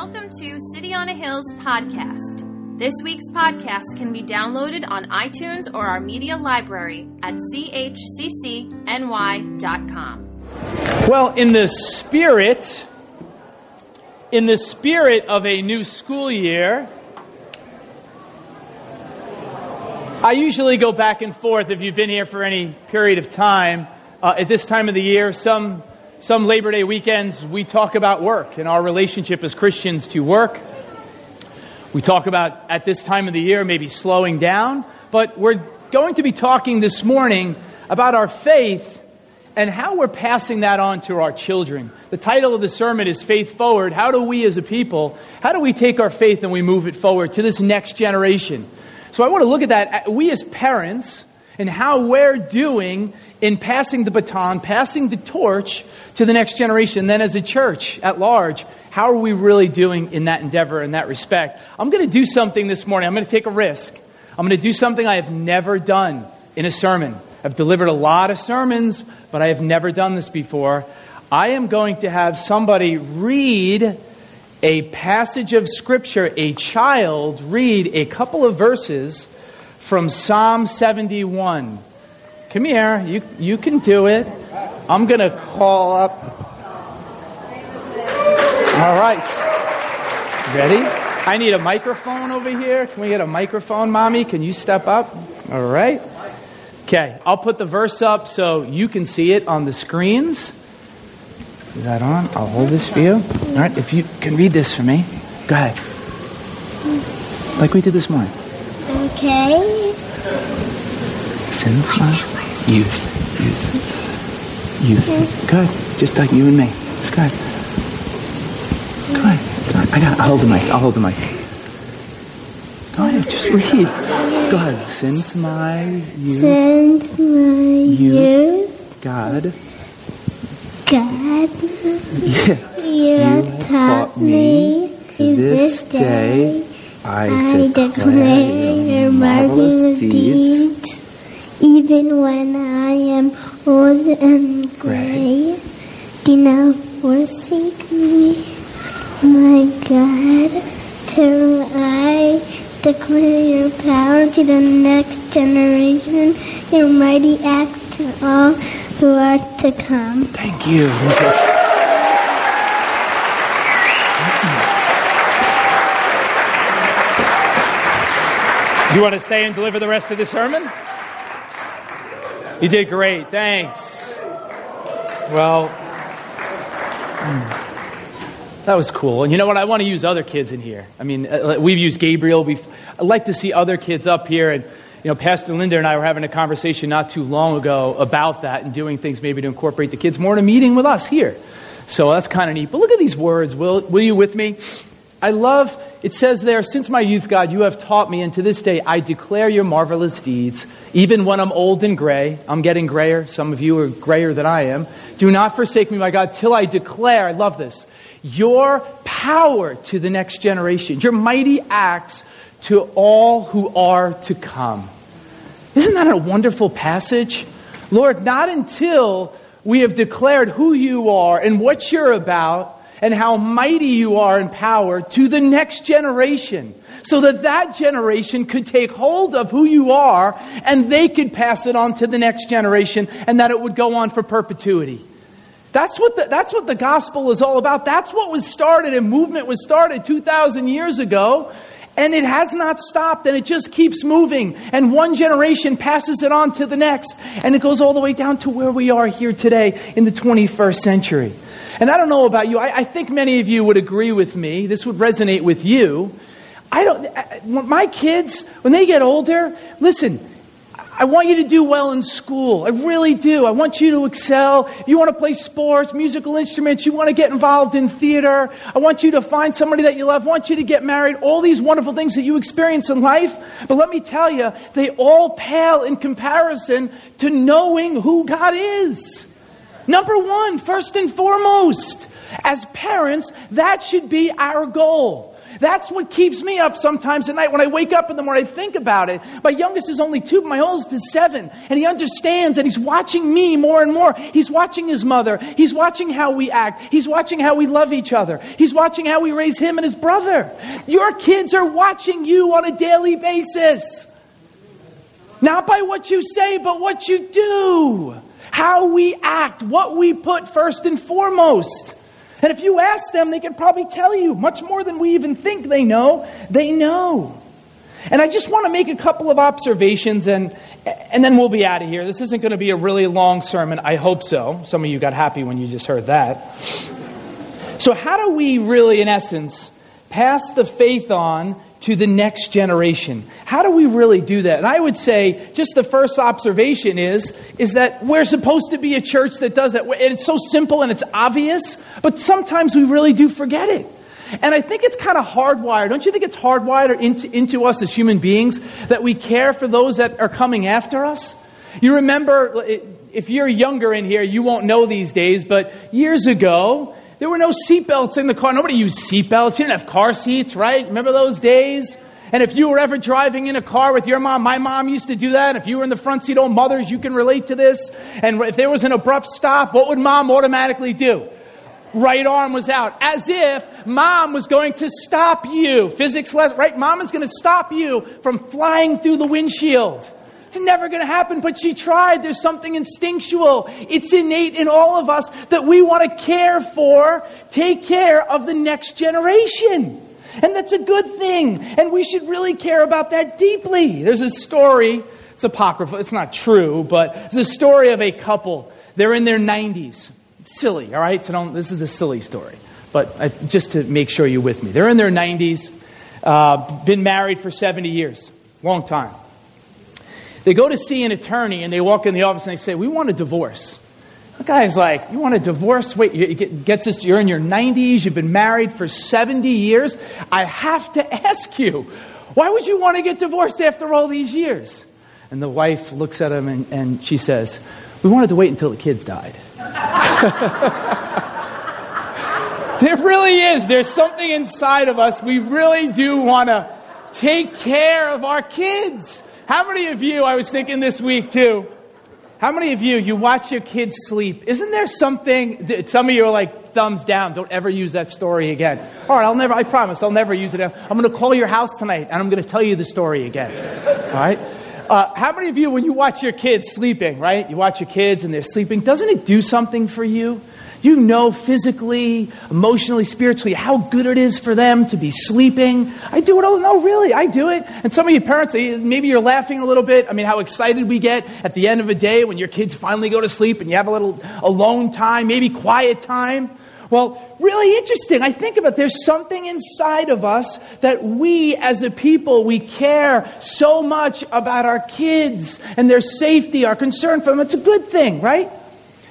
Welcome to City on a Hill's podcast. This week's podcast can be downloaded on iTunes or our media library at chccny.com. Well, in the spirit, in the spirit of a new school year, I usually go back and forth if you've been here for any period of time. Uh, at this time of the year, some some Labor Day weekends, we talk about work and our relationship as Christians to work. We talk about, at this time of the year, maybe slowing down, but we're going to be talking this morning about our faith and how we're passing that on to our children. The title of the sermon is Faith Forward. How do we as a people, how do we take our faith and we move it forward to this next generation? So I want to look at that. We as parents, and how we're doing in passing the baton, passing the torch to the next generation. Then, as a church at large, how are we really doing in that endeavor, in that respect? I'm going to do something this morning. I'm going to take a risk. I'm going to do something I have never done in a sermon. I've delivered a lot of sermons, but I have never done this before. I am going to have somebody read a passage of Scripture, a child read a couple of verses from Psalm 71. Come here, you, you can do it. I'm going to call up. All right. Ready? I need a microphone over here. Can we get a microphone, Mommy? Can you step up? All right. Okay, I'll put the verse up so you can see it on the screens. Is that on? I'll hold this for you. All right, if you can read this for me, go ahead. Like we did this morning. Okay. Since my youth, youth, youth. Good. Just like you and me. Just go ahead. Go ahead. I got. I'll hold the mic. I'll hold the mic. Go ahead. Just read. Go ahead. Since my youth, Since my youth, God, God, yeah, you have taught me this day I, I declare your marvelous deeds. Even when I am old and gray, do not forsake me, my God, till I declare your power to the next generation, your mighty acts to all who are to come. Thank you, Lucas. You want to stay and deliver the rest of the sermon? You did great. Thanks. Well, hmm. that was cool. And you know what? I want to use other kids in here. I mean, uh, we've used Gabriel. We've, I'd like to see other kids up here. And, you know, Pastor Linda and I were having a conversation not too long ago about that and doing things maybe to incorporate the kids more in a meeting with us here. So that's kind of neat. But look at these words. Will, will you with me? I love, it says there, since my youth, God, you have taught me, and to this day I declare your marvelous deeds. Even when I'm old and gray, I'm getting grayer. Some of you are grayer than I am. Do not forsake me, my God, till I declare, I love this, your power to the next generation, your mighty acts to all who are to come. Isn't that a wonderful passage? Lord, not until we have declared who you are and what you're about and how mighty you are in power to the next generation so that that generation could take hold of who you are and they could pass it on to the next generation and that it would go on for perpetuity. That's what the, that's what the gospel is all about. That's what was started and movement was started 2,000 years ago. And it has not stopped and it just keeps moving. And one generation passes it on to the next. And it goes all the way down to where we are here today in the 21st century. And I don't know about you, I, I, think many of you would agree with me. This would resonate with you. I don't, my kids, when they get older, listen, I want you to do well in school. I really do. I want you to excel. You want to play sports, musical instruments, you want to get involved in theater. I want you to find somebody that you love. I want you to get married. All these wonderful things that you experience in life. But let me tell you, they all pale in comparison to knowing who God is. Number one, first and foremost, as parents, that should be our goal. That's what keeps me up sometimes at night when I wake up in the morning. I think about it. My youngest is only two, but my oldest is seven. And he understands and he's watching me more and more. He's watching his mother. He's watching how we act. He's watching how we love each other. He's watching how we raise him and his brother. Your kids are watching you on a daily basis. Not by what you say, but what you do. How we act, what we put first and foremost. And if you ask them, they can probably tell you much more than we even think they know. They know. And I just want to make a couple of observations and, and then we'll be out of here. This isn't going to be a really long sermon. I hope so. Some of you got happy when you just heard that. So, how do we really, in essence, pass the faith on to the next generation. How do we really do that? And I would say just the first observation is is that we're supposed to be a church that does that. And it's so simple and it's obvious, but sometimes we really do forget it. And I think it's kind of hardwired. Don't you think it's hardwired into, into us as human beings that we care for those that are coming after us? You remember, if you're younger in here, you won't know these days, but years ago, there were no seatbelts in the car. Nobody used seatbelts. You didn't have car seats, right? Remember those days? And if you were ever driving in a car with your mom, my mom used to do that. If you were in the front seat, oh, mothers, you can relate to this. And if there was an abrupt stop, what would mom automatically do? Right arm was out, as if mom was going to stop you. Physics lesson, right? Mom is going to stop you from flying through the windshield. It's never going to happen, but she tried. There's something instinctual. It's innate in all of us that we want to care for, take care of the next generation. And that's a good thing. And we should really care about that deeply. There's a story, it's apocryphal, it's not true, but it's a story of a couple. They're in their 90s. It's silly, all right? So don't, this is a silly story. But I, just to make sure you're with me. They're in their 90s, uh, been married for 70 years, long time. They go to see an attorney and they walk in the office and they say, We want a divorce. The guy's like, You want a divorce? Wait, you get, gets this, you're in your 90s, you've been married for 70 years. I have to ask you, why would you want to get divorced after all these years? And the wife looks at him and, and she says, We wanted to wait until the kids died. there really is. There's something inside of us. We really do want to take care of our kids. How many of you, I was thinking this week too, how many of you, you watch your kids sleep? Isn't there something, some of you are like, thumbs down, don't ever use that story again. All right, I'll never, I promise, I'll never use it. I'm going to call your house tonight and I'm going to tell you the story again. All right? Uh, how many of you, when you watch your kids sleeping, right? You watch your kids and they're sleeping, doesn't it do something for you? You know physically, emotionally, spiritually how good it is for them to be sleeping. I do it all. No, really, I do it. And some of you parents, eh, maybe you're laughing a little bit. I mean, how excited we get at the end of a day when your kids finally go to sleep and you have a little alone time, maybe quiet time. Well, really interesting. I think about there's something inside of us that we as a people, we care so much about our kids and their safety, our concern for them. It's a good thing, right?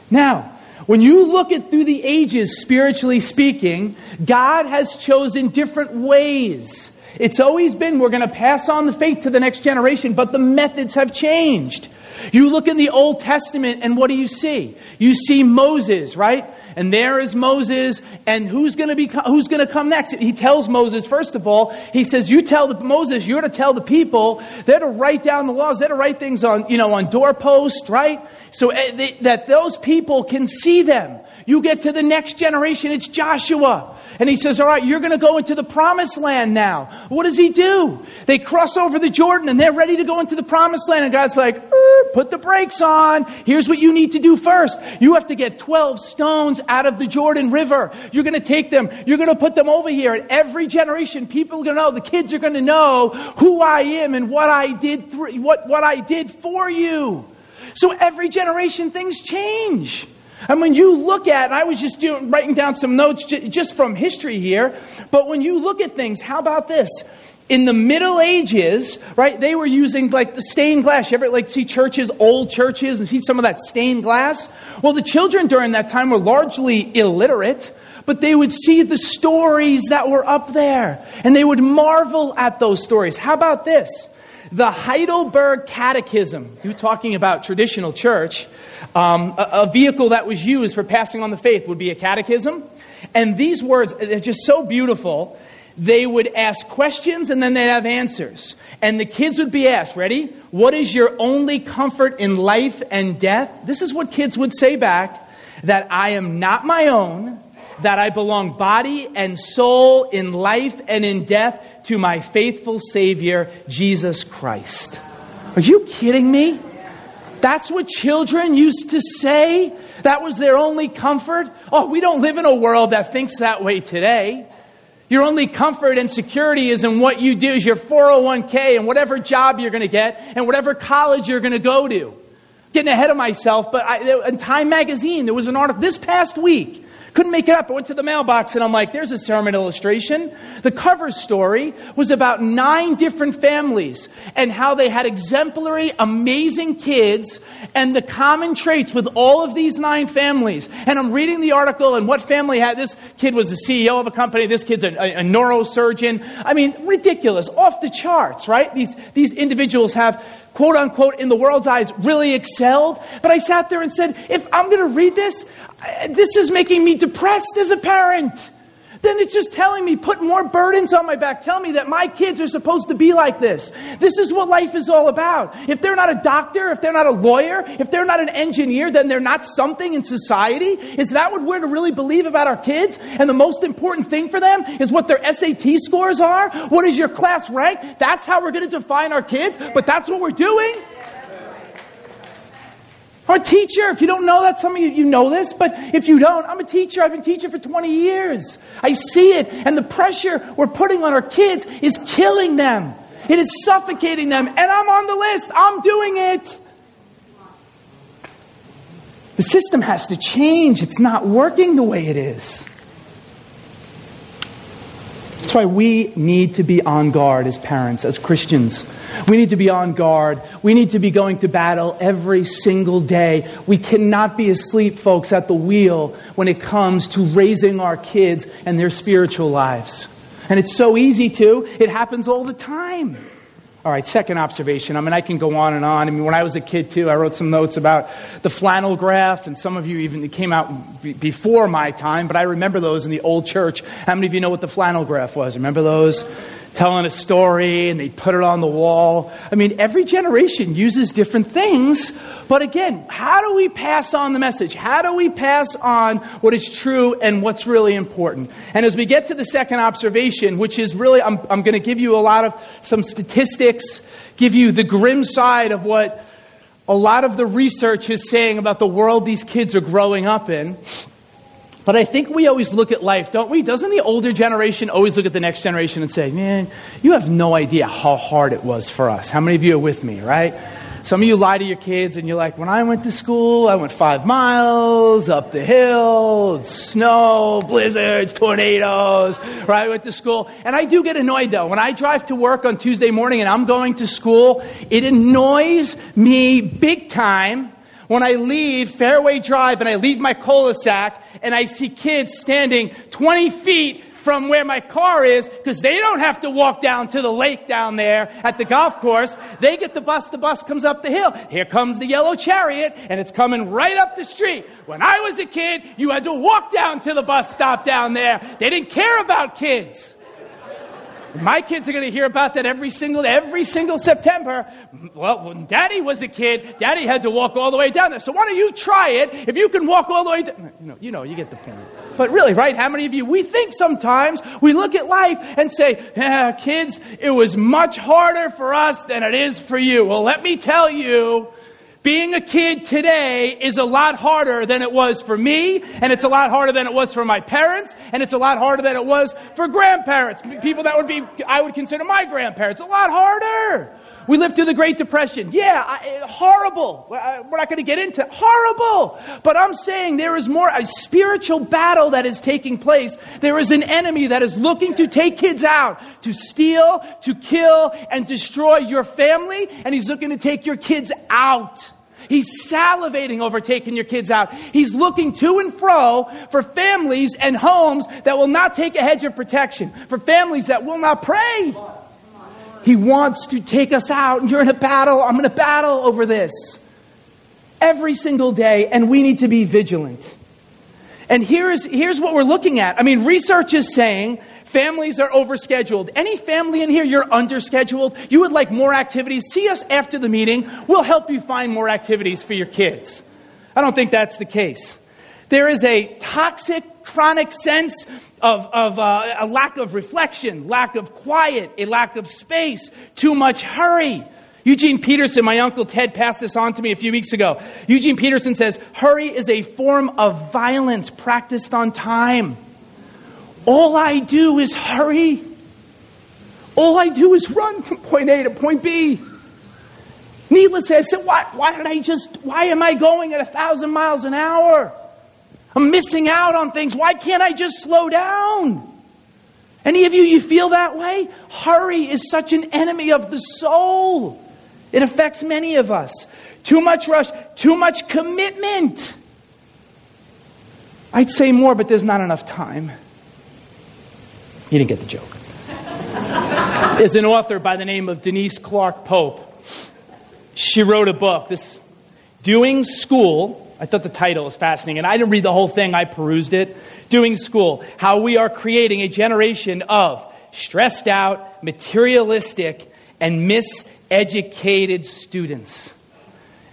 Now, when you look at through the ages, spiritually speaking, God has chosen different ways. It's always been we're going to pass on the faith to the next generation, but the methods have changed. You look in the Old Testament, and what do you see? You see Moses, right? And there is Moses, and who's going to be who's going to come next? He tells Moses first of all, he says, "You tell the, Moses, you're to tell the people. They're to write down the laws. They're to write things on you know on doorposts, right? so eh, they, that those people can see them. You get to the next generation, it's Joshua. And he says, All right, you're going to go into the promised land now. What does he do? They cross over the Jordan and they're ready to go into the promised land. And God's like, Put the brakes on. Here's what you need to do first. You have to get 12 stones out of the Jordan River. You're going to take them, you're going to put them over here. And every generation, people are going to know, the kids are going to know who I am and what I did, th- what, what I did for you. So every generation, things change. And when you look at, I was just doing, writing down some notes j- just from history here, but when you look at things, how about this? In the Middle Ages, right, they were using like the stained glass. You ever like see churches, old churches, and see some of that stained glass? Well, the children during that time were largely illiterate, but they would see the stories that were up there, and they would marvel at those stories. How about this? The Heidelberg Catechism, you talking about traditional church, um, a, a vehicle that was used for passing on the faith would be a catechism. And these words, they're just so beautiful. they would ask questions and then they'd have answers. And the kids would be asked, ready? What is your only comfort in life and death? This is what kids would say back that I am not my own, that I belong body and soul in life and in death to my faithful Savior, Jesus Christ. Are you kidding me? That's what children used to say. That was their only comfort. Oh, we don't live in a world that thinks that way today. Your only comfort and security is in what you do, is your 401k and whatever job you're going to get and whatever college you're going to go to. Getting ahead of myself, but I, in Time Magazine, there was an article this past week couldn't make it up. I went to the mailbox and I'm like, there's a sermon illustration. The cover story was about nine different families and how they had exemplary, amazing kids and the common traits with all of these nine families. And I'm reading the article and what family had this kid was the CEO of a company, this kid's a, a, a neurosurgeon. I mean, ridiculous, off the charts, right? These, these individuals have quote unquote, in the world's eyes, really excelled. But I sat there and said, if I'm going to read this, this is making me depressed as a parent. Then it's just telling me, put more burdens on my back. Tell me that my kids are supposed to be like this. This is what life is all about. If they're not a doctor, if they're not a lawyer, if they're not an engineer, then they're not something in society. Is that what we're to really believe about our kids? And the most important thing for them is what their SAT scores are? What is your class rank? That's how we're going to define our kids, but that's what we're doing? I'm a teacher. If you don't know that, some of you, you know this, but if you don't, I'm a teacher. I've been teaching for 20 years. I see it. And the pressure we're putting on our kids is killing them. It is suffocating them. And I'm on the list. I'm doing it. The system has to change. It's not working the way it is. That's why we need to be on guard as parents, as Christians. We need to be on guard. We need to be going to battle every single day. We cannot be asleep, folks, at the wheel when it comes to raising our kids and their spiritual lives. And it's so easy to, it happens all the time. All right, second observation. I mean, I can go on and on. I mean, when I was a kid, too, I wrote some notes about the flannel graph, and some of you even came out b- before my time, but I remember those in the old church. How many of you know what the flannel graph was? Remember those? Telling a story and they put it on the wall. I mean, every generation uses different things. But again, how do we pass on the message? How do we pass on what is true and what's really important? And as we get to the second observation, which is really, I'm, I'm going to give you a lot of some statistics, give you the grim side of what a lot of the research is saying about the world these kids are growing up in. But I think we always look at life, don't we? Doesn't the older generation always look at the next generation and say, man, you have no idea how hard it was for us? How many of you are with me, right? Some of you lie to your kids and you're like, when I went to school, I went five miles up the hill, snow, blizzards, tornadoes, right? I went to school. And I do get annoyed though. When I drive to work on Tuesday morning and I'm going to school, it annoys me big time when I leave Fairway Drive and I leave my cul-de-sac and I see kids standing 20 feet from where my car is because they don't have to walk down to the lake down there at the golf course. They get the bus, the bus comes up the hill. Here comes the yellow chariot and it's coming right up the street. When I was a kid, you had to walk down to the bus stop down there. They didn't care about kids. My kids are going to hear about that every single every single September. Well, when Daddy was a kid, Daddy had to walk all the way down there. So why don't you try it? If you can walk all the way down, you know, you know, you get the point. But really, right? How many of you? We think sometimes we look at life and say, yeah, "Kids, it was much harder for us than it is for you." Well, let me tell you, being a kid today is a lot harder than it was for me, and it's a lot harder than it was for my parents, and it's a lot harder than it was for grandparents. People that would be, I would consider my grandparents. A lot harder. We lived through the Great Depression. Yeah, I, horrible. We're not going to get into it. Horrible. But I'm saying there is more, a spiritual battle that is taking place. There is an enemy that is looking to take kids out, to steal, to kill, and destroy your family, and he's looking to take your kids out. He's salivating over taking your kids out. He's looking to and fro for families and homes that will not take a hedge of protection, for families that will not pray. He wants to take us out. And you're in a battle. I'm in a battle over this every single day, and we need to be vigilant. And here's, here's what we're looking at. I mean, research is saying Families are overscheduled. Any family in here, you're underscheduled? You would like more activities? See us after the meeting. We'll help you find more activities for your kids. I don't think that's the case. There is a toxic, chronic sense of, of uh, a lack of reflection, lack of quiet, a lack of space, too much hurry. Eugene Peterson, my uncle Ted, passed this on to me a few weeks ago. Eugene Peterson says, Hurry is a form of violence practiced on time. All I do is hurry. All I do is run from point A to point B. Needless to say, why, why did I just, why am I going at a thousand miles an hour? I'm missing out on things. Why can't I just slow down? Any of you, you feel that way? Hurry is such an enemy of the soul. It affects many of us. Too much rush, too much commitment. I'd say more, but there's not enough time. You didn't get the joke. Is an author by the name of Denise Clark Pope. She wrote a book, this Doing School. I thought the title was fascinating, and I didn't read the whole thing, I perused it. Doing School How We Are Creating a Generation of Stressed Out, Materialistic, and miseducated students.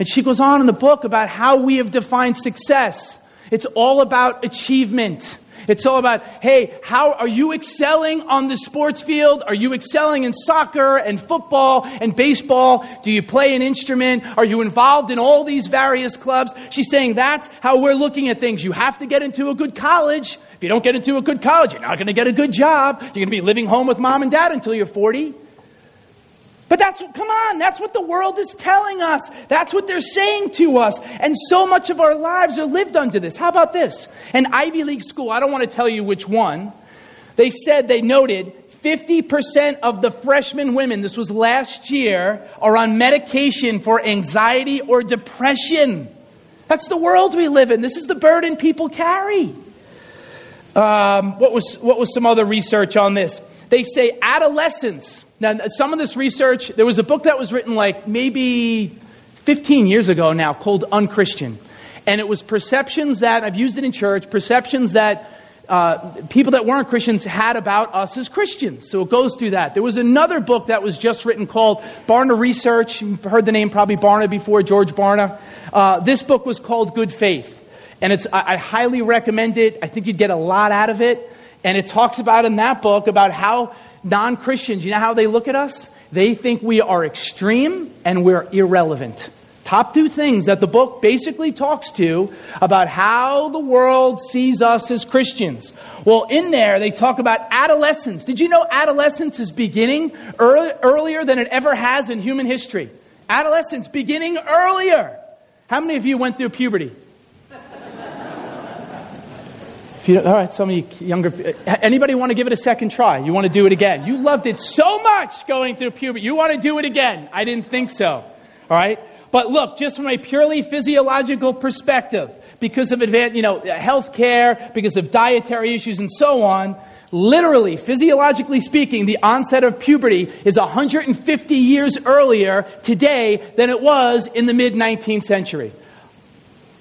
And she goes on in the book about how we have defined success. It's all about achievement. It's all about, hey, how are you excelling on the sports field? Are you excelling in soccer and football and baseball? Do you play an instrument? Are you involved in all these various clubs? She's saying that's how we're looking at things. You have to get into a good college. If you don't get into a good college, you're not going to get a good job. You're going to be living home with mom and dad until you're 40. But that's, what, come on, that's what the world is telling us. That's what they're saying to us. And so much of our lives are lived under this. How about this? An Ivy League school, I don't want to tell you which one, they said they noted 50% of the freshman women, this was last year, are on medication for anxiety or depression. That's the world we live in. This is the burden people carry. Um, what, was, what was some other research on this? They say adolescence now, some of this research, there was a book that was written like maybe 15 years ago now called Unchristian. And it was perceptions that, I've used it in church, perceptions that uh, people that weren't Christians had about us as Christians. So it goes through that. There was another book that was just written called Barna Research. You've heard the name probably Barna before, George Barna. Uh, this book was called Good Faith. And it's, I, I highly recommend it. I think you'd get a lot out of it. And it talks about in that book about how non Christians, you know how they look at us? They think we are extreme and we're irrelevant. Top two things that the book basically talks to about how the world sees us as Christians. Well, in there, they talk about adolescence. Did you know adolescence is beginning early, earlier than it ever has in human history? Adolescence beginning earlier. How many of you went through puberty? You, all right, some of you younger, uh, anybody want to give it a second try? You want to do it again? You loved it so much going through puberty. You want to do it again? I didn't think so. All right, but look, just from a purely physiological perspective, because of advanced, you know, health care, because of dietary issues and so on, literally, physiologically speaking, the onset of puberty is 150 years earlier today than it was in the mid 19th century.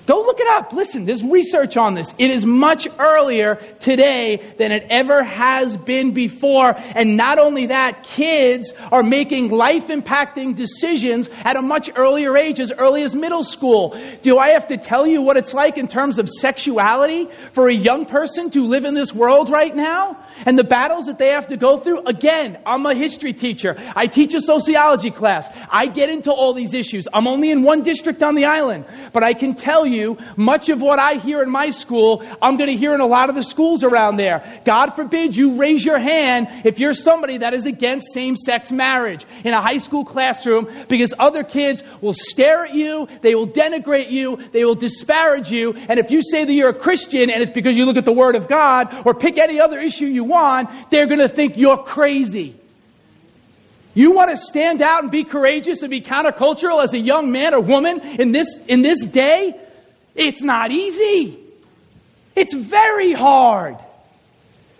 Go look it up. Listen, there's research on this. It is much earlier today than it ever has been before. And not only that, kids are making life impacting decisions at a much earlier age, as early as middle school. Do I have to tell you what it's like in terms of sexuality for a young person to live in this world right now? And the battles that they have to go through? Again, I'm a history teacher. I teach a sociology class. I get into all these issues. I'm only in one district on the island, but I can tell you you, much of what I hear in my school, I'm going to hear in a lot of the schools around there. God forbid you raise your hand if you're somebody that is against same sex marriage in a high school classroom because other kids will stare at you, they will denigrate you, they will disparage you. And if you say that you're a Christian and it's because you look at the Word of God or pick any other issue you want, they're going to think you're crazy. You want to stand out and be courageous and be countercultural as a young man or woman in this, in this day? It's not easy. It's very hard.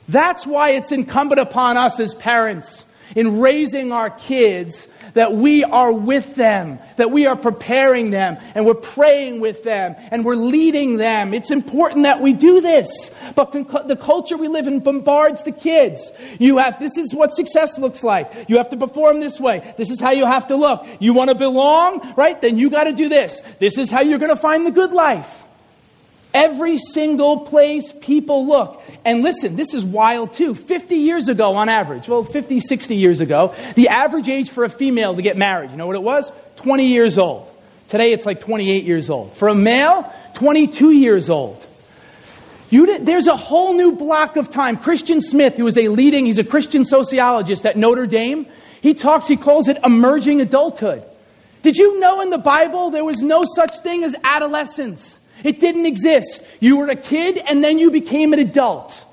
That's why it's incumbent upon us as parents. in raising our kids that we are with them, that we are preparing them, and we're praying with them, and we're leading them. It's important that we do this. But the culture we live in bombards the kids. You have, this is what success looks like. You have to perform this way. This is how you have to look. You want to belong, right? Then you got to do this. This is how you're going to find the good life. Every single place people look. And listen, this is wild too. 50 years ago, on average, well, 50, 60 years ago, the average age for a female to get married, you know what it was? 20 years old. Today it's like 28 years old. For a male, 22 years old. You, there's a whole new block of time. Christian Smith, who is a leading, he's a Christian sociologist at Notre Dame, he talks, he calls it emerging adulthood. Did you know in the Bible there was no such thing as adolescence? It didn't exist. You were a kid and then you became an adult.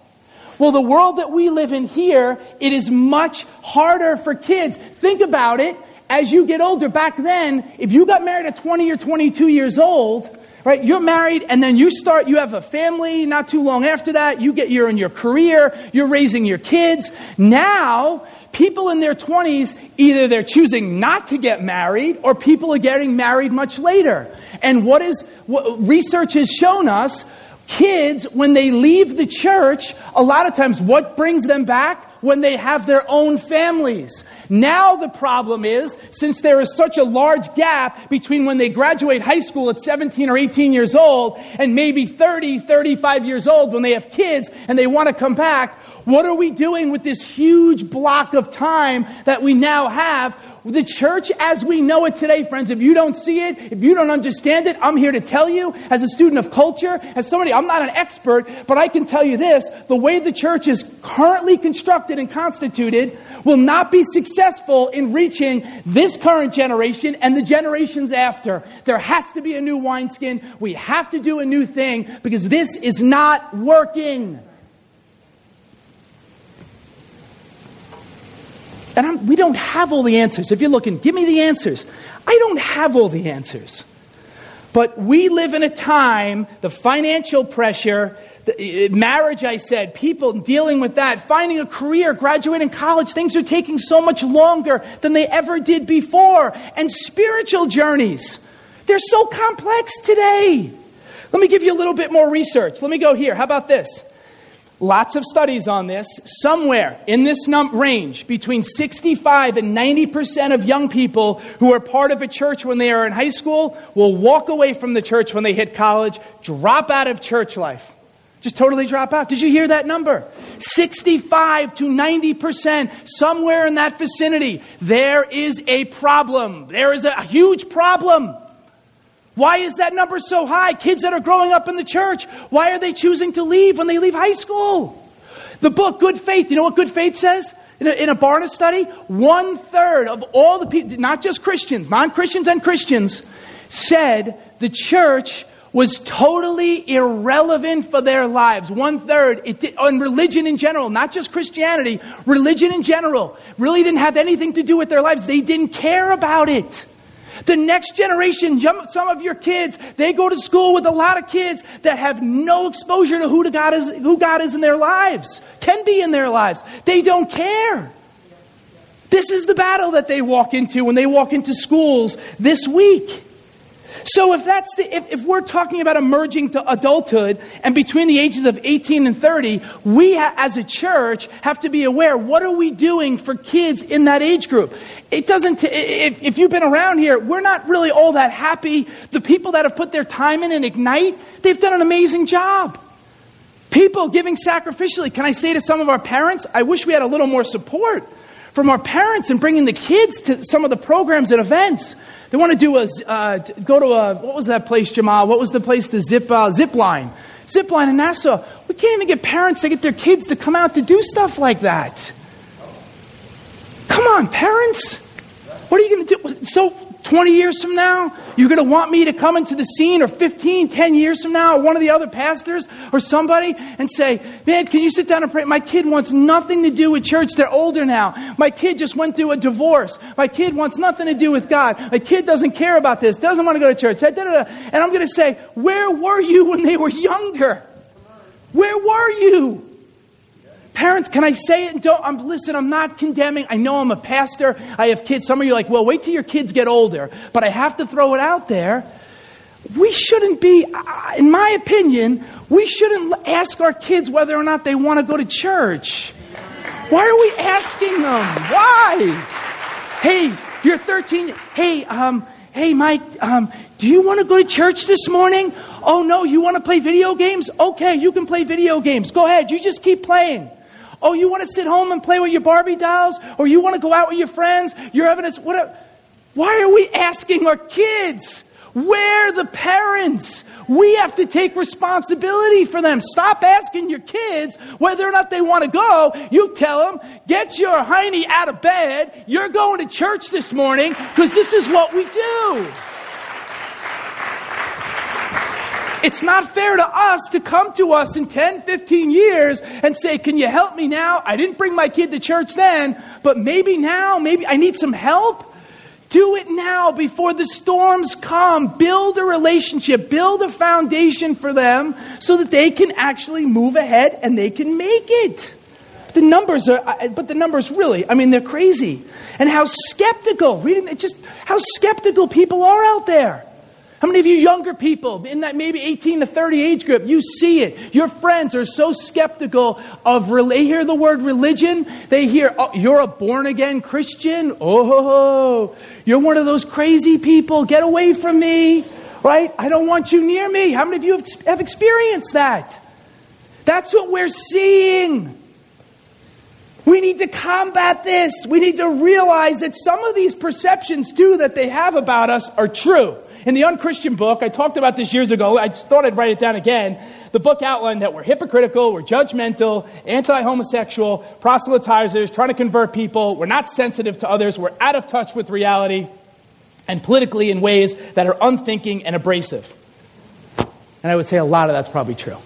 Well, the world that we live in here, it is much harder for kids. Think about it. As you get older, back then, if you got married at 20 or 22 years old, right, you're married and then you start, you have a family not too long after that, you get, you're in your career, you're raising your kids. Now, people in their 20s, either they're choosing not to get married or people are getting married much later. And what is, what research has shown us, kids, when they leave the church, a lot of times what brings them back? When they have their own families. Now the problem is, since there is such a large gap between when they graduate high school at 17 or 18 years old and maybe 30, 35 years old when they have kids and they want to come back, what are we doing with this huge block of time that we now have the church as we know it today, friends, if you don't see it, if you don't understand it, I'm here to tell you, as a student of culture, as somebody, I'm not an expert, but I can tell you this the way the church is currently constructed and constituted will not be successful in reaching this current generation and the generations after. There has to be a new wineskin. We have to do a new thing because this is not working. And I'm, we don't have all the answers. If you're looking, give me the answers. I don't have all the answers. But we live in a time, the financial pressure, the, uh, marriage, I said, people dealing with that, finding a career, graduating college, things are taking so much longer than they ever did before. And spiritual journeys, they're so complex today. Let me give you a little bit more research. Let me go here. How about this? Lots of studies on this. Somewhere in this num- range, between 65 and 90% of young people who are part of a church when they are in high school will walk away from the church when they hit college, drop out of church life. Just totally drop out. Did you hear that number? 65 to 90%, somewhere in that vicinity. There is a problem. There is a huge problem. Why is that number so high? Kids that are growing up in the church, why are they choosing to leave when they leave high school? The book, Good Faith, you know what Good Faith says? In a, in a Barna study, one third of all the people, not just Christians, non Christians and Christians, said the church was totally irrelevant for their lives. One third, it on religion in general, not just Christianity, religion in general, really didn't have anything to do with their lives. They didn't care about it. The next generation, some of your kids, they go to school with a lot of kids that have no exposure to who God is, who God is in their lives, can be in their lives. They don't care. This is the battle that they walk into when they walk into schools this week. So if that's the, if, if we're talking about emerging to adulthood and between the ages of 18 and 30, we ha- as a church have to be aware, what are we doing for kids in that age group? It doesn't, t- if, if you've been around here, we're not really all that happy. The people that have put their time in and Ignite, they've done an amazing job. People giving sacrificially. Can I say to some of our parents, I wish we had a little more support from our parents and bringing the kids to some of the programs and events. They want to do a, uh, go to a, what was that place, Jamal? What was the place, the zip, uh, zip line? Zip line in Nassau. We can't even get parents to get their kids to come out to do stuff like that. Come on, parents. What are you going to do? So 20 years from now, you're going to want me to come into the scene, or 15, 10 years from now, or one of the other pastors or somebody, and say, Man, can you sit down and pray? My kid wants nothing to do with church. They're older now. My kid just went through a divorce. My kid wants nothing to do with God. My kid doesn't care about this, doesn't want to go to church. And I'm going to say, Where were you when they were younger? Where were you? Parents, can I say it? And don't, I'm, listen, I'm not condemning. I know I'm a pastor. I have kids. Some of you are like, well, wait till your kids get older. But I have to throw it out there. We shouldn't be, in my opinion, we shouldn't ask our kids whether or not they want to go to church. Why are we asking them? Why? Hey, you're 13. Hey, um, hey, Mike, um, do you want to go to church this morning? Oh, no, you want to play video games? Okay, you can play video games. Go ahead, you just keep playing. Oh, you want to sit home and play with your Barbie dolls? Or you want to go out with your friends? Your evidence, whatever. Why are we asking our kids? Where the parents. We have to take responsibility for them. Stop asking your kids whether or not they want to go. You tell them, get your hiney out of bed. You're going to church this morning because this is what we do. It's not fair to us to come to us in 10, 15 years and say, Can you help me now? I didn't bring my kid to church then, but maybe now, maybe I need some help. Do it now before the storms come. Build a relationship, build a foundation for them so that they can actually move ahead and they can make it. The numbers are, but the numbers really, I mean, they're crazy. And how skeptical, reading it, just how skeptical people are out there. How many of you younger people in that maybe 18 to 30 age group, you see it? Your friends are so skeptical of, they hear the word religion, they hear, oh, you're a born again Christian? Oh, you're one of those crazy people. Get away from me, right? I don't want you near me. How many of you have experienced that? That's what we're seeing. We need to combat this. We need to realize that some of these perceptions, too, that they have about us are true. In the Unchristian book, I talked about this years ago. I thought I'd write it down again. The book outlined that we're hypocritical, we're judgmental, anti homosexual, proselytizers, trying to convert people, we're not sensitive to others, we're out of touch with reality, and politically in ways that are unthinking and abrasive. And I would say a lot of that's probably true.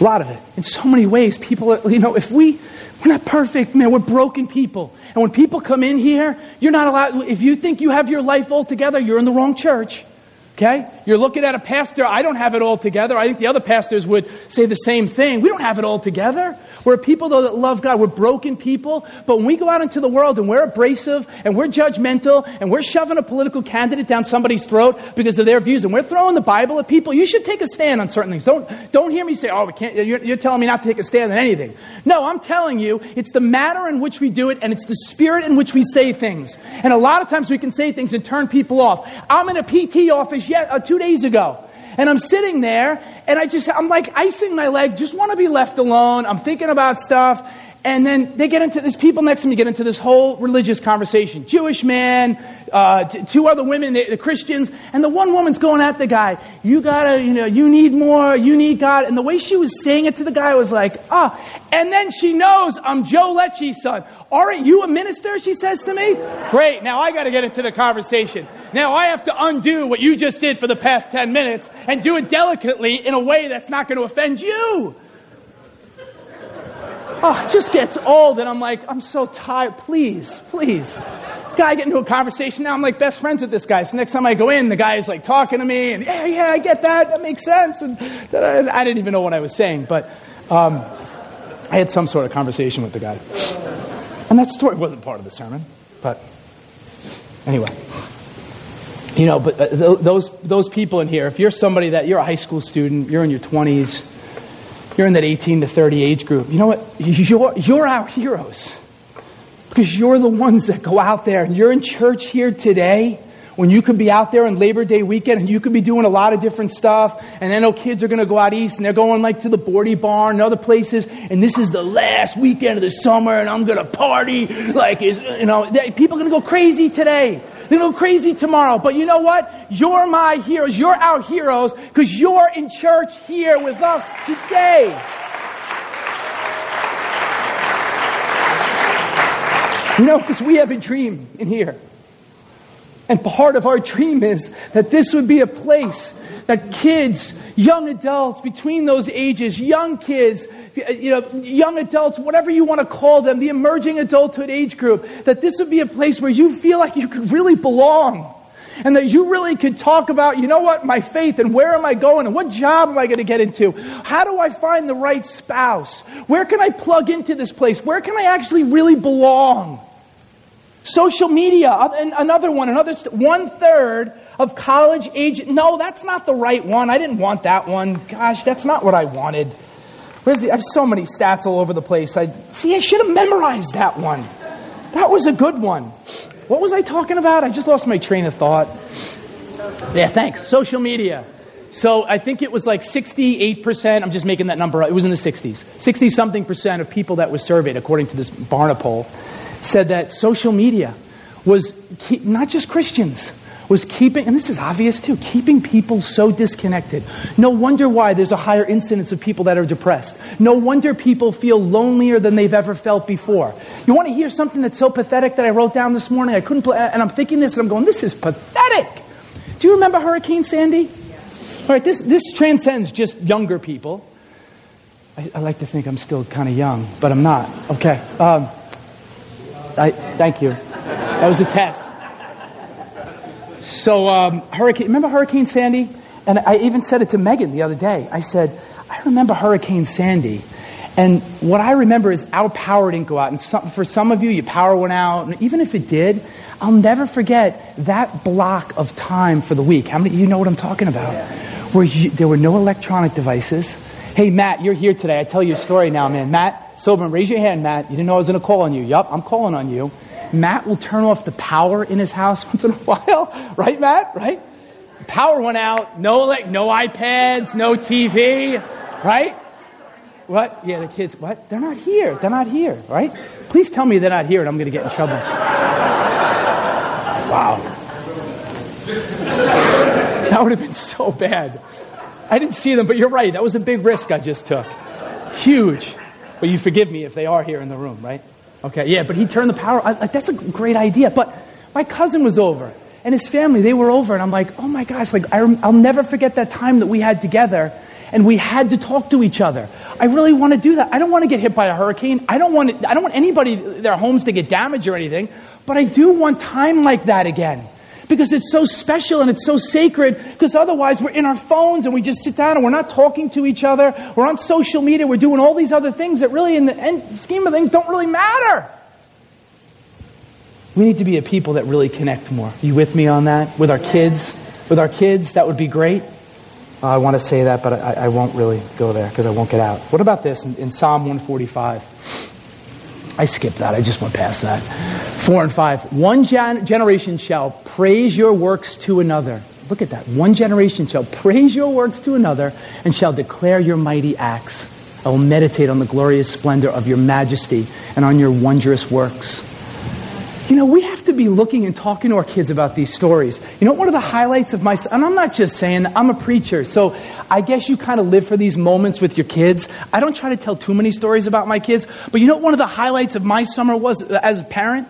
A lot of it. In so many ways, people, you know, if we, we're not perfect, man, we're broken people. And when people come in here, you're not allowed, if you think you have your life all together, you're in the wrong church. Okay? You're looking at a pastor, I don't have it all together. I think the other pastors would say the same thing. We don't have it all together. We're people, though, that love God. We're broken people. But when we go out into the world and we're abrasive and we're judgmental and we're shoving a political candidate down somebody's throat because of their views and we're throwing the Bible at people, you should take a stand on certain things. Don't, don't hear me say, oh, we can't, you're, you're telling me not to take a stand on anything. No, I'm telling you, it's the manner in which we do it and it's the spirit in which we say things. And a lot of times we can say things and turn people off. I'm in a PT office yet, uh, two days ago. And I'm sitting there and I just, I'm like icing my leg, just want to be left alone. I'm thinking about stuff. And then they get into, there's people next to me get into this whole religious conversation. Jewish man, uh, t- two other women, the, the Christians, and the one woman's going at the guy. You gotta, you know, you need more, you need God. And the way she was saying it to the guy was like, ah. Oh. And then she knows I'm Joe Lecce's son. Aren't you a minister? She says to me. Great. Now I gotta get into the conversation. Now I have to undo what you just did for the past 10 minutes and do it delicately in a way that's not going to offend you. Oh, it just gets old, and I'm like, I'm so tired. Please, please. Guy get into a conversation now. I'm like best friends with this guy. So next time I go in, the guy is like talking to me, and yeah, yeah, I get that. That makes sense. And I didn't even know what I was saying, but um, I had some sort of conversation with the guy. And that story wasn't part of the sermon, but anyway. You know, but uh, those, those people in here, if you're somebody that you're a high school student, you're in your 20s, you're in that 18 to 30 age group, you know what? You're, you're our heroes. Because you're the ones that go out there and you're in church here today when you could be out there on Labor Day weekend and you could be doing a lot of different stuff. And I know kids are going to go out east and they're going like to the Boardy Barn and other places. And this is the last weekend of the summer and I'm going to party like is you know people are going to go crazy today. They're going to go crazy tomorrow. But you know what? You're my heroes. You're our heroes because you're in church here with us today. You know, because we have a dream in here. And part of our dream is that this would be a place that kids, young adults, between those ages, young kids, you know, young adults, whatever you want to call them, the emerging adulthood age group, that this would be a place where you feel like you could really belong. and that you really could talk about, you know what, my faith and where am I going and what job am I going to get into? How do I find the right spouse? Where can I plug into this place? Where can I actually really belong? Social media, another one, another one third of college age. No, that's not the right one. I didn't want that one. Gosh, that's not what I wanted. Where's the, I have so many stats all over the place. I see. I should have memorized that one. That was a good one. What was I talking about? I just lost my train of thought. Yeah, thanks. Social media. So I think it was like 68%. I'm just making that number up. It was in the 60s. 60 something percent of people that was surveyed, according to this Barna poll, said that social media was not just Christians, was keeping, and this is obvious too, keeping people so disconnected. No wonder why there's a higher incidence of people that are depressed. No wonder people feel lonelier than they've ever felt before. You want to hear something that's so pathetic that I wrote down this morning? I couldn't, and I'm thinking this and I'm going, this is pathetic. Do you remember Hurricane Sandy? All right, this, this transcends just younger people. I, I like to think I'm still kind of young, but I'm not. Okay. Um, I, thank you. That was a test. So, um, Hurricane, remember Hurricane Sandy? And I even said it to Megan the other day. I said, I remember Hurricane Sandy. And what I remember is our power didn't go out. And some, for some of you, your power went out. And even if it did, I'll never forget that block of time for the week. How many of you know what I'm talking about? Where you, there were no electronic devices. Hey, Matt, you're here today. I tell you a story now, man. Matt Sobran, raise your hand, Matt. You didn't know I was going to call on you. Yup, I'm calling on you. Matt will turn off the power in his house once in a while. Right, Matt? Right? Power went out. No, like, no iPads, no TV. Right? What? Yeah, the kids, what? They're not here. They're not here, right? Please tell me they're not here and I'm going to get in trouble. wow. That would have been so bad. I didn't see them, but you're right. That was a big risk I just took. Huge. But you forgive me if they are here in the room, right? Okay, yeah, but he turned the power. I, like, that's a great idea. But my cousin was over, and his family, they were over, and I'm like, oh my gosh, like I, I'll never forget that time that we had together, and we had to talk to each other. I really want to do that. I don't want to get hit by a hurricane. I don't want. I don't want anybody, their homes to get damaged or anything. But I do want time like that again because it's so special and it's so sacred because otherwise we're in our phones and we just sit down and we're not talking to each other. We're on social media. We're doing all these other things that really, in the end, scheme of things, don't really matter. We need to be a people that really connect more. Are you with me on that? With our kids? With our kids, that would be great. Uh, I want to say that, but I, I won't really go there because I won't get out. What about this in, in Psalm 145? I skipped that. I just went past that. Four and five. One gen- generation shall praise your works to another. Look at that. One generation shall praise your works to another and shall declare your mighty acts. I will meditate on the glorious splendor of your majesty and on your wondrous works. You know, we have to be looking and talking to our kids about these stories. You know, one of the highlights of my, and I'm not just saying, I'm a preacher, so I guess you kind of live for these moments with your kids. I don't try to tell too many stories about my kids, but you know one of the highlights of my summer was as a parent?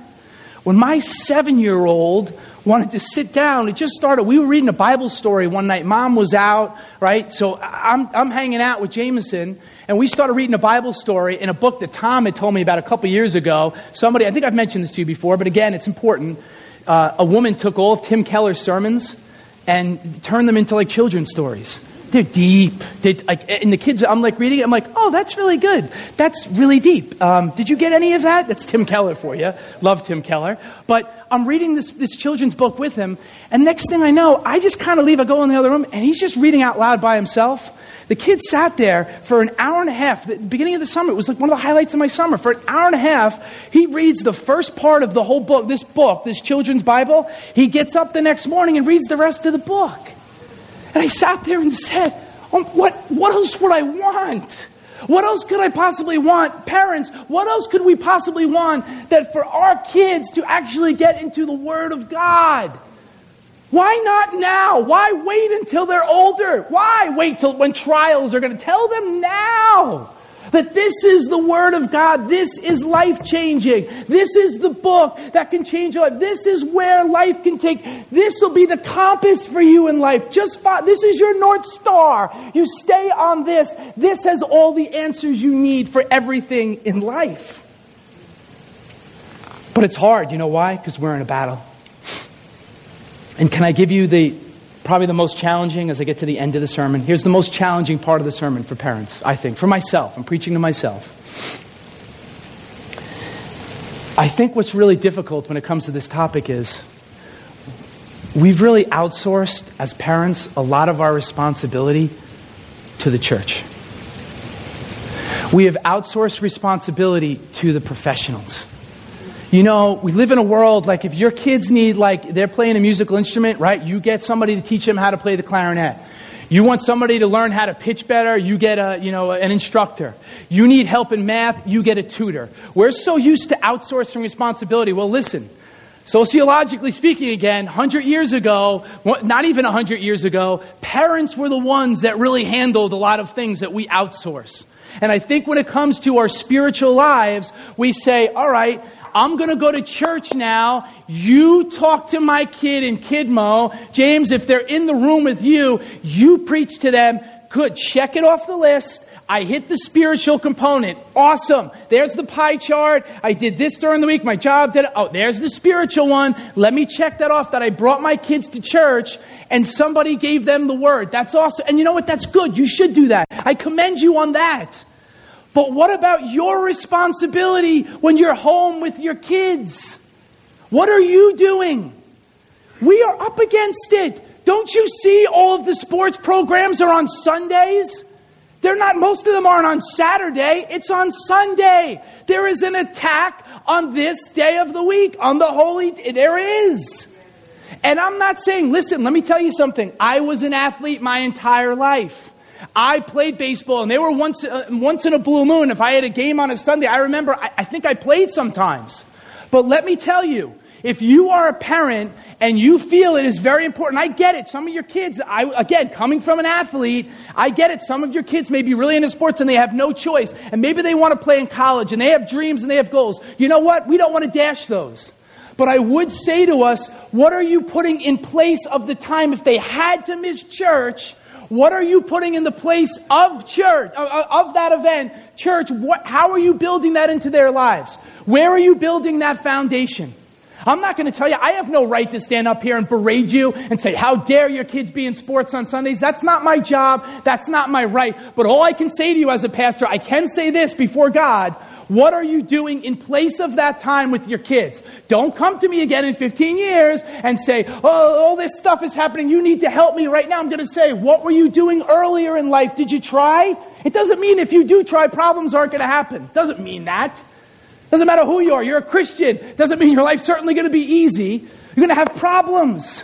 When my seven year old wanted to sit down. It just started. We were reading a Bible story one night. Mom was out, right? So I'm, I'm hanging out with Jameson, and we started reading a Bible story in a book that Tom had told me about a couple years ago. Somebody, I think I've mentioned this to you before, but again, it's important. Uh, a woman took all of Tim Keller's sermons and turned them into like children's stories. They're deep. They're, like, and the kids, I'm like reading it, I'm like, oh, that's really good. That's really deep. Um, did you get any of that? That's Tim Keller for you. Love Tim Keller. But I'm reading this, this children's book with him, and next thing I know, I just kind of leave, I go in the other room, and he's just reading out loud by himself. The kid sat there for an hour and a half. The beginning of the summer, it was like one of the highlights of my summer. For an hour and a half, he reads the first part of the whole book, this book, this children's Bible. He gets up the next morning and reads the rest of the book. And I sat there and said, oh, what, what else would I want? What else could I possibly want? Parents, what else could we possibly want that for our kids to actually get into the Word of God? Why not now? Why wait until they're older? Why wait till when trials are going to tell them now? That this is the Word of God. This is life changing. This is the book that can change your life. This is where life can take. This will be the compass for you in life. Just follow, this is your North Star. You stay on this. This has all the answers you need for everything in life. But it's hard. You know why? Because we're in a battle. And can I give you the probably the most challenging as I get to the end of the sermon? Here's the most challenging part of the sermon for parents, I think, for myself. I'm preaching to myself. I think what's really difficult when it comes to this topic is we've really outsourced, as parents, a lot of our responsibility to the church. We have outsourced responsibility to the professionals. You know, we live in a world like if your kids need, like, they're playing a musical instrument, right? You get somebody to teach them how to play the clarinet. You want somebody to learn how to pitch better, you get a, you know, an instructor. You need help in math, you get a tutor. We're so used to outsourcing responsibility. Well, listen, sociologically speaking again, 100 years ago, not even 100 years ago, parents were the ones that really handled a lot of things that we outsource. And I think when it comes to our spiritual lives, we say, all right, I'm going to go to church now. You talk to my kid in Kidmo. James, if they're in the room with you, you preach to them. Good. Check it off the list. I hit the spiritual component. Awesome. There's the pie chart. I did this during the week. My job did it. Oh, there's the spiritual one. Let me check that off that I brought my kids to church and somebody gave them the word. That's awesome. And you know what? That's good. You should do that. I commend you on that. But what about your responsibility when you're home with your kids? What are you doing? We are up against it. Don't you see all of the sports programs are on Sundays? They're not, most of them aren't on Saturday. It's on Sunday. There is an attack on this day of the week, on the holy, there is. And I'm not saying, listen, let me tell you something. I was an athlete my entire life. I played baseball, and they were once, uh, once in a blue moon. If I had a game on a Sunday, I remember, I, I think I played sometimes. But let me tell you, if you are a parent and you feel it is very important, I get it. Some of your kids, I, again, coming from an athlete, I get it. Some of your kids may be really into sports and they have no choice. And maybe they want to play in college and they have dreams and they have goals. You know what? We don't want to dash those. But I would say to us, what are you putting in place of the time if they had to miss church? What are you putting in the place of church, of that event? Church, what, how are you building that into their lives? Where are you building that foundation? I'm not going to tell you, I have no right to stand up here and berate you and say, how dare your kids be in sports on Sundays? That's not my job. That's not my right. But all I can say to you as a pastor, I can say this before God. What are you doing in place of that time with your kids? Don't come to me again in 15 years and say, oh, all this stuff is happening. You need to help me right now. I'm going to say, what were you doing earlier in life? Did you try? It doesn't mean if you do try, problems aren't going to happen. Doesn't mean that. Doesn't matter who you are. You're a Christian. Doesn't mean your life's certainly going to be easy. You're going to have problems.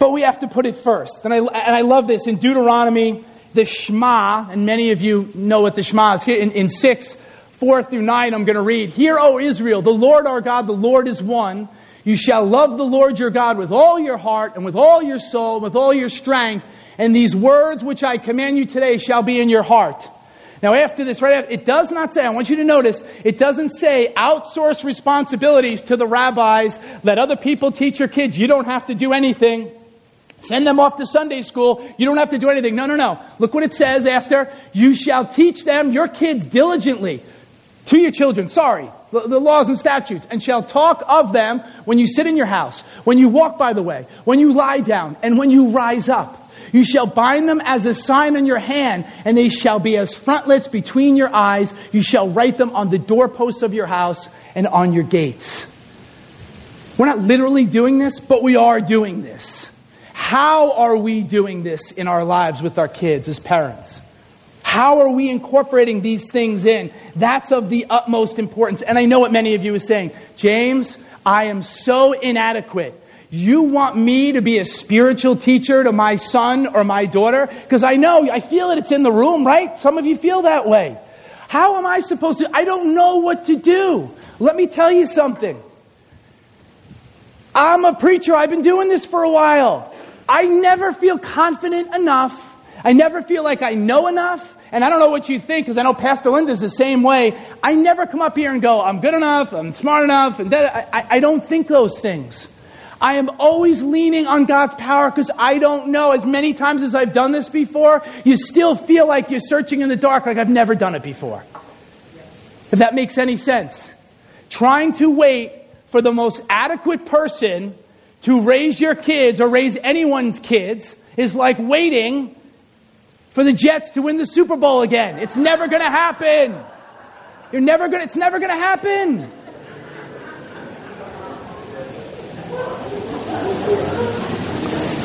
But we have to put it first. And I, and I love this in Deuteronomy, the Shema, and many of you know what the Shema is. In, in 6, 4 through 9, I'm going to read Hear, O Israel, the Lord our God, the Lord is one. You shall love the Lord your God with all your heart and with all your soul, and with all your strength. And these words which I command you today shall be in your heart. Now, after this, right after, it does not say, I want you to notice, it doesn't say outsource responsibilities to the rabbis, let other people teach your kids, you don't have to do anything. Send them off to Sunday school. You don't have to do anything. No, no, no. Look what it says after. You shall teach them, your kids, diligently to your children. Sorry, the, laws and statutes. And shall talk of them when you sit in your house, when you walk by the way, when you lie down, and when you rise up. You shall bind them as a sign on your hand, and they shall be as frontlets between your eyes. You shall write them on the doorposts of your house and on your gates. We're not literally doing this, but we are doing this. How are we doing this in our lives with our kids as parents? How are we incorporating these things in? That's of the utmost importance. And I know what many of you are saying. James, I am so inadequate. You want me to be a spiritual teacher to my son or my daughter? Because I know, I feel it, it's in the room, right? Some of you feel that way. How am I supposed to? I don't know what to do. Let me tell you something. I'm a preacher, I've been doing this for a while. I never feel confident enough. I never feel like I know enough. And I don't know what you think, because I know Pastor Linda's the same way. I never come up here and go, I'm good enough, I'm smart enough, and that. I, I don't think those things. I am always leaning on God's power because I don't know. As many times as I've done this before, you still feel like you're searching in the dark like I've never done it before. If that makes any sense. Trying to wait for the most adequate person to raise your kids or raise anyone's kids is like waiting for the Jets to win the Super Bowl again. It's never going to happen. You're never going to, it's never going to happen.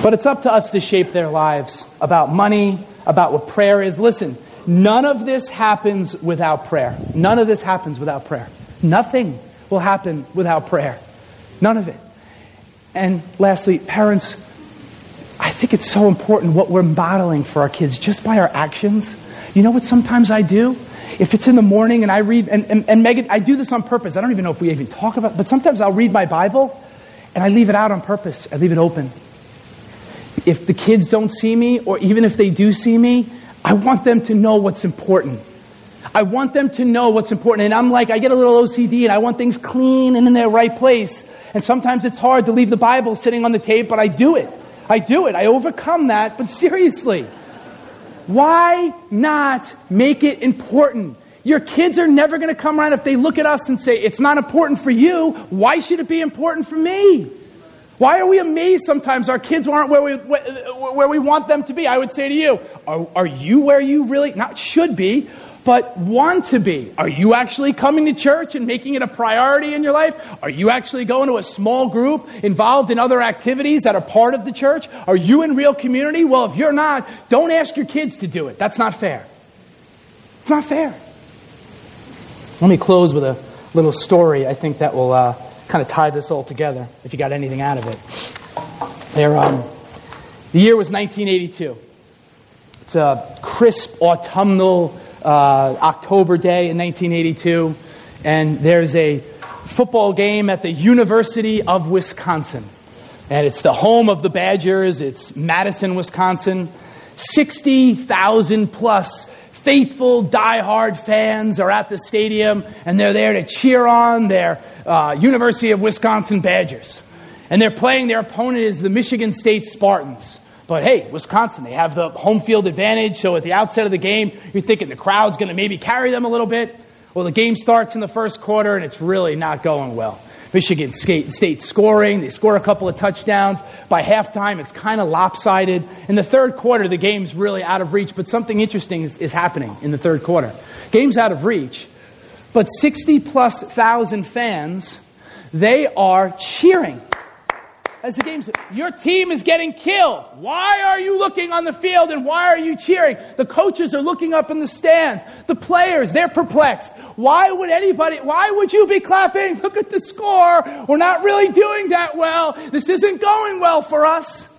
But it's up to us to shape their lives about money, about what prayer is. Listen, none of this happens without prayer. None of this happens without prayer. Nothing will happen without prayer. None of it. And lastly, parents, I think it's so important what we're modeling for our kids just by our actions. You know what sometimes I do? If it's in the morning and I read, and, and, and Megan, I do this on purpose. I don't even know if we even talk about it, but sometimes I'll read my Bible and I leave it out on purpose. I leave it open if the kids don't see me, or even if they do see me, I want them to know what's important. I want them to know what's important. And I'm like, I get a little OCD and I want things clean and in their right place. And sometimes it's hard to leave the Bible sitting on the tape, but I do it. I do it. I overcome that. But seriously, why not make it important? Your kids are never going to come around if they look at us and say, it's not important for you. Why should it be important for me? Why are we amazed sometimes our kids aren't where we, where we want them to be? I would say to you, are, are you where you really, not should be, but want to be? Are you actually coming to church and making it a priority in your life? Are you actually going to a small group involved in other activities that are part of the church? Are you in real community? Well, if you're not, don't ask your kids to do it. That's not fair. It's not fair. Let me close with a little story I think that will uh, kind of tie this all together, if you got anything out of it. There, um, the year was 1982. It's a crisp autumnal uh, October day in 1982, and there's a football game at the University of Wisconsin. And it's the home of the Badgers. It's Madison, Wisconsin. 60,000 plus faithful, die-hard fans are at the stadium, and they're there to cheer on their uh, University of Wisconsin Badgers. And they're playing their opponent is the Michigan State Spartans. But hey, Wisconsin, they have the home field advantage. So at the outset of the game, you're thinking the crowd's going to maybe carry them a little bit. Well, the game starts in the first quarter, and it's really not going well. Michigan State scoring. They score a couple of touchdowns. By halftime, it's kind of lopsided. In the third quarter, the game's really out of reach, but something interesting is, is happening in the third quarter. Game's out of reach, but 60 plus thousand fans, they are cheering as the game's your team is getting killed. Why are you looking on the field and why are you cheering? The coaches are looking up in the stands. The players, they're perplexed. Why would anybody, why would you be clapping? Look at the score. We're not really doing that well. This isn't going well for us.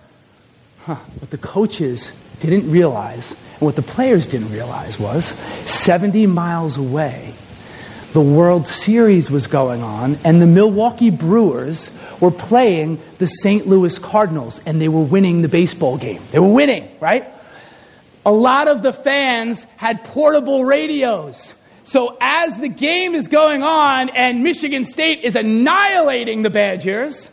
Huh. What the coaches didn't realize and what the players didn't realize was 70 miles away, the World Series was going on, and the Milwaukee Brewers were playing the St. Louis Cardinals, and they were winning the baseball game. They were winning, right? A lot of the fans had portable radios. So as the game is going on and Michigan State is annihilating the Badgers,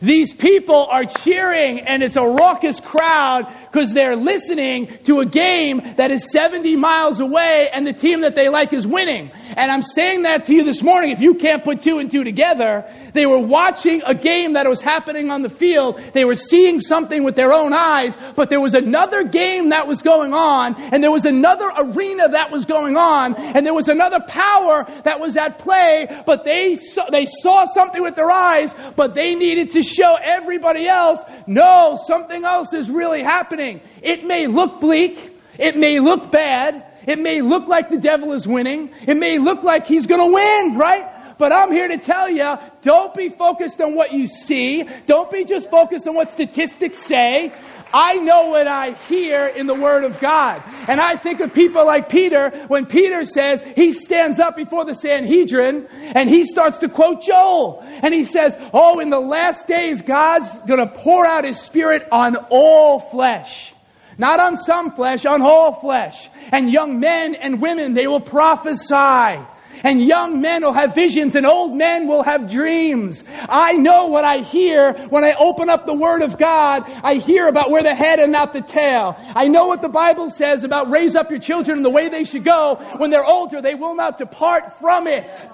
these people are cheering and it's a raucous crowd because they're listening to a game that is 70 miles away and the team that they like is winning. And I'm saying that to you this morning. If you can't put two and two together, they were watching a game that was happening on the field. They were seeing something with their own eyes, but there was another game that was going on and there was another arena that was going on and there was another power that was at play, but they saw, they saw something with their eyes, but they needed to show everybody else, no, something else is really happening. It may look bleak, it may look bad, it may look like the devil is winning, it may look like he's going to win, right? But I'm here to tell you don't be focused on what you see. Don't be just focused on what statistics say. I know what I hear in the Word of God. And I think of people like Peter when Peter says he stands up before the Sanhedrin and he starts to quote Joel. And he says, Oh, in the last days, God's going to pour out his Spirit on all flesh. Not on some flesh, on all flesh. And young men and women, they will prophesy and young men will have visions and old men will have dreams. I know what I hear when I open up the Word of God. I hear about where the head and not the tail. I know what the Bible says about raise up your children in the way they should go. When they're older, they will not depart from it.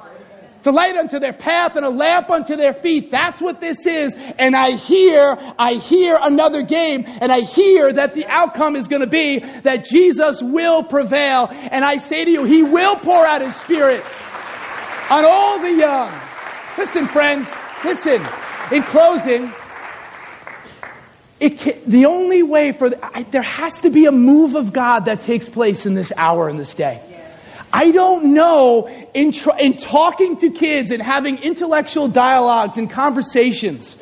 It's a light unto their path and a lamp unto their feet. That's what this is. And I hear, I hear another game, and I hear that the outcome is going to be that Jesus will prevail. And I say to you, He will pour out His Spirit on all the young. Listen, friends, listen. In closing, can, the only way for the, I, there has to be a move of God that takes place in this hour and this day. I don't know in, tr- in talking to kids and having intellectual dialogues and conversations,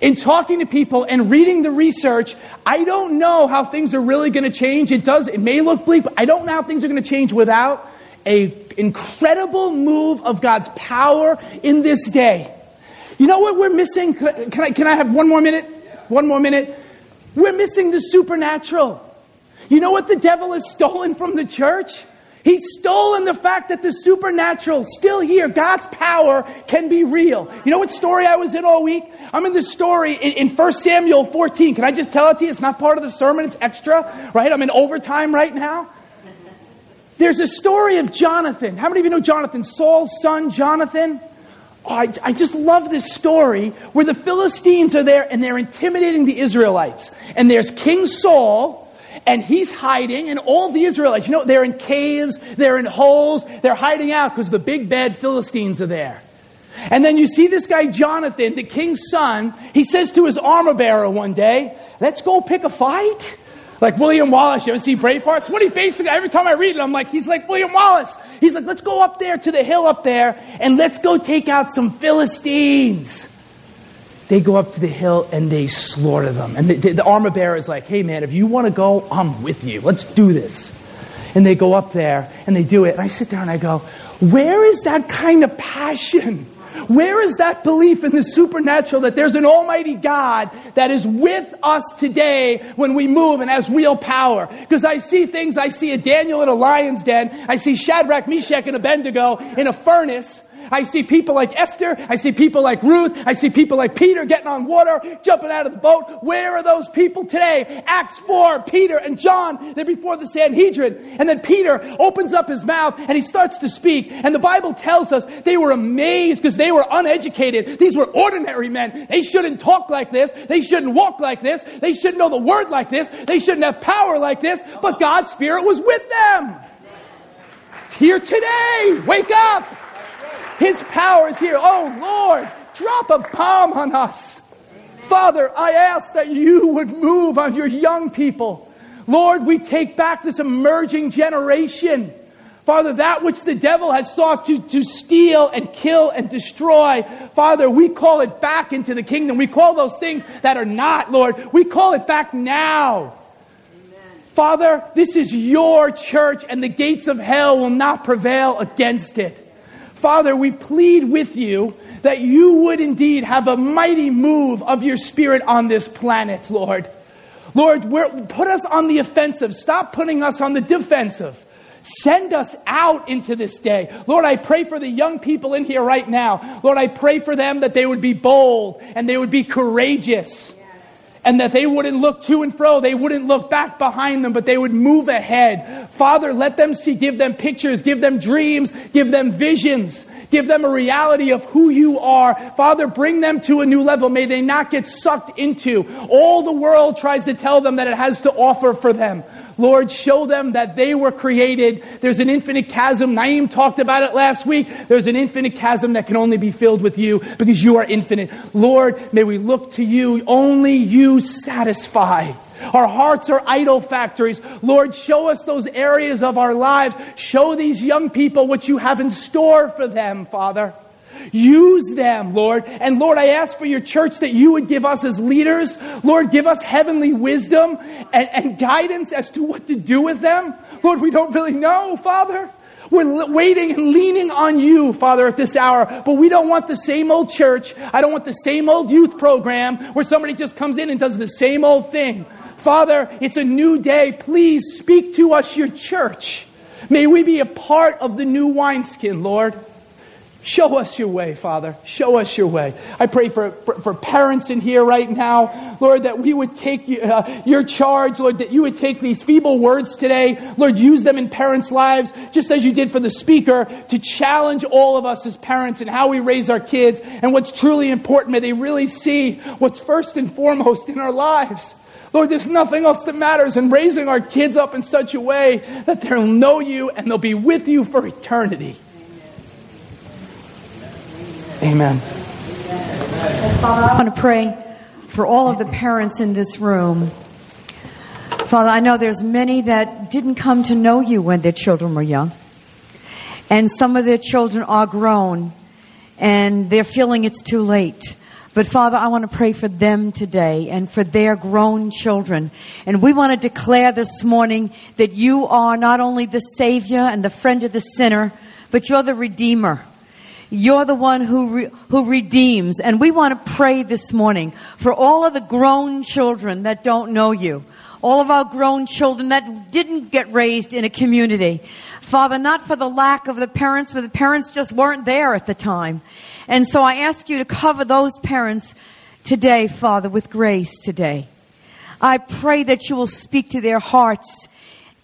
in talking to people and reading the research, I don't know how things are really going to change. It does, it may look bleak, but I don't know how things are going to change without a incredible move of God's power in this day. You know what we're missing? Can I, can I have one more minute? One more minute. We're missing the supernatural. You know what the devil has stolen from the church? He's stolen the fact that the supernatural, still here, God's power can be real. You know what story I was in all week? I'm in this story in, in 1 Samuel 14. Can I just tell it to you? It's not part of the sermon, it's extra, right? I'm in overtime right now. There's a story of Jonathan. How many of you know Jonathan? Saul's son, Jonathan? Oh, I, I just love this story where the Philistines are there and they're intimidating the Israelites. And there's King Saul and he's hiding, and all the Israelites, you know, they're in caves, they're in holes, they're hiding out because the big bad Philistines are there. And then you see this guy, Jonathan, the king's son, he says to his armor bearer one day, Let's go pick a fight. Like William Wallace, you ever see Braveheart? What he basically, every time I read it, I'm like, he's like William Wallace. He's like, let's go up there to the hill up there and let's go take out some Philistines they go up to the hill and they slaughter them. And the, the, the armor bearer is like, hey man, if you want to go, I'm with you. Let's do this. And they go up there and they do it. And I sit there and I go, where is that kind of passion? Where is that belief in the supernatural that there's an almighty God that is with us today when we move and has real power? Because I see things, I see a Daniel in a lion's den, I see Shadrach, Meshach, and Abednego in a furnace, I see people like Esther. I see people like Ruth. I see people like Peter getting on water, jumping out of the boat. Where are those people today? Acts 4, Peter and John, they're before the Sanhedrin. And then Peter opens up his mouth and he starts to speak. And the Bible tells us they were amazed because they were uneducated. These were ordinary men. They shouldn't talk like this. They shouldn't walk like this. They shouldn't know the word like this. They shouldn't have power like this. But God's Spirit was with them. Here today. Wake up. His power is here. Oh, Lord, drop a bomb on us. Father, I ask that you would move on your young people. Lord, we take back this emerging generation. Father, that which the devil has sought to, to steal and kill and destroy, Father, we call it back into the kingdom. We call those things that are not, Lord, we call it back now. Amen. Father, this is your church, and the gates of hell will not prevail against it. Father, we plead with you that you would indeed have a mighty move of your spirit on this planet, Lord. Lord, put us on the offensive. Stop putting us on the defensive. Send us out into this day. Lord, I pray for the young people in here right now. Lord, I pray for them that they would be bold and they would be courageous and that they wouldn't look to and fro. They wouldn't look back behind them, but they would move ahead. Father, let them see, give them pictures, give them dreams, give them visions. Give them a reality of who you are. Father, bring them to a new level. May they not get sucked into all the world tries to tell them that it has to offer for them. Lord, show them that they were created. There's an infinite chasm. Naeem talked about it last week. There's an infinite chasm that can only be filled with you because you are infinite. Lord, may we look to you. Only you satisfy. Our hearts are idol factories. Lord, show us those areas of our lives. Show these young people what you have in store for them, Father. Use them, Lord. And Lord, I ask for your church that you would give us as leaders, Lord, give us heavenly wisdom and, and guidance as to what to do with them. Lord, we don't really know, Father. We're waiting and leaning on you, Father, at this hour. But we don't want the same old church. I don't want the same old youth program where somebody just comes in and does the same old thing. Father, it's a new day. Please speak to us, your church. May we be a part of the new wineskin, Lord. Show us your way, Father. Show us your way. I pray for, for, for parents in here right now, Lord, that we would take uh, your charge, Lord, that you would take these feeble words today, Lord, use them in parents' lives, just as you did for the speaker, to challenge all of us as parents and how we raise our kids and what's truly important. May they really see what's first and foremost in our lives. Lord, there's nothing else that matters in raising our kids up in such a way that they'll know you and they'll be with you for eternity. Amen. Father, I want to pray for all of the parents in this room. Father, I know there's many that didn't come to know you when their children were young. And some of their children are grown and they're feeling it's too late. But Father, I want to pray for them today and for their grown children. And we want to declare this morning that you are not only the Savior and the friend of the sinner, but you're the Redeemer. You're the one who, re- who redeems. And we want to pray this morning for all of the grown children that don't know you. All of our grown children that didn't get raised in a community. Father, not for the lack of the parents, but the parents just weren't there at the time. And so I ask you to cover those parents today, Father, with grace today. I pray that you will speak to their hearts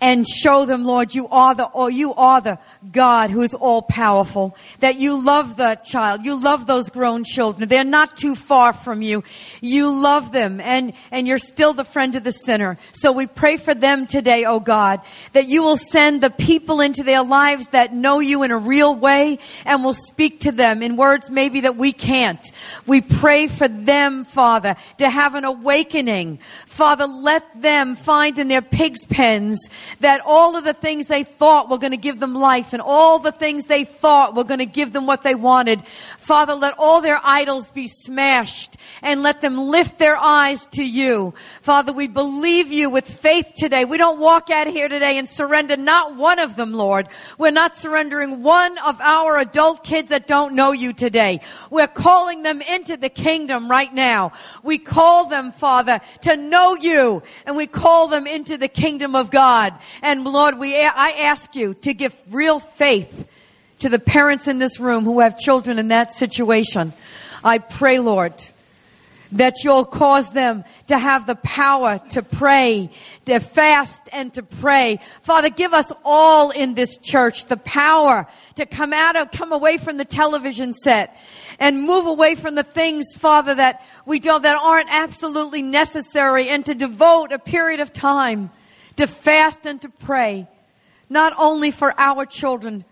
and show them, Lord, you are the, or you are the God who is all powerful, that you love the child. You love those grown children. They're not too far from you. You love them and, and you're still the friend of the sinner. So we pray for them today, oh God, that you will send the people into their lives that know you in a real way and will speak to them in words maybe that we can't. We pray for them, Father, to have an awakening. Father, let them find in their pig's pens that all of the things they thought were going to give them life and all the things they thought were going to give them what they wanted. Father, let all their idols be smashed and let them lift their eyes to you. Father, we believe you with faith today. We don't walk out of here today and surrender not one of them, Lord. We're not surrendering one of our adult kids that don't know you today. We're calling them into the kingdom right now. We call them, Father, to know you and we call them into the kingdom of God. And Lord, we, I ask you to give real faith to the parents in this room who have children in that situation. I pray, Lord, that you'll cause them to have the power to pray, to fast and to pray. Father, give us all in this church the power to come out of, come away from the television set and move away from the things, Father, that we don't, that aren't absolutely necessary and to devote a period of time to fast and to pray, not only for our children,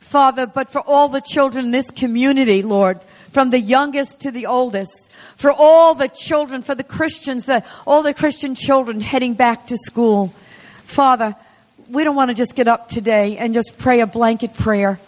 Father, but for all the children in this community, Lord, from the youngest to the oldest, for all the children, for the Christians, the, all the Christian children heading back to school. Father, we don't want to just get up today and just pray a blanket prayer.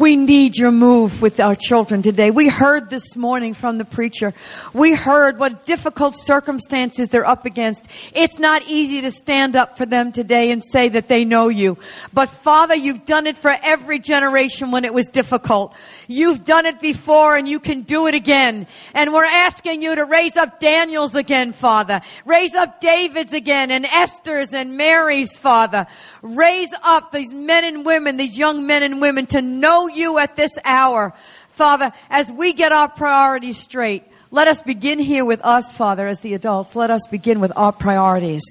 We need your move with our children today. We heard this morning from the preacher. We heard what difficult circumstances they're up against. It's not easy to stand up for them today and say that they know you. But Father, you've done it for every generation when it was difficult. You've done it before and you can do it again. And we're asking you to raise up Daniels again, Father. Raise up David's again and Esther's and Mary's, Father. Raise up these men and women, these young men and women to know you at this hour. Father, as we get our priorities straight, let us begin here with us, Father, as the adults. Let us begin with our priorities.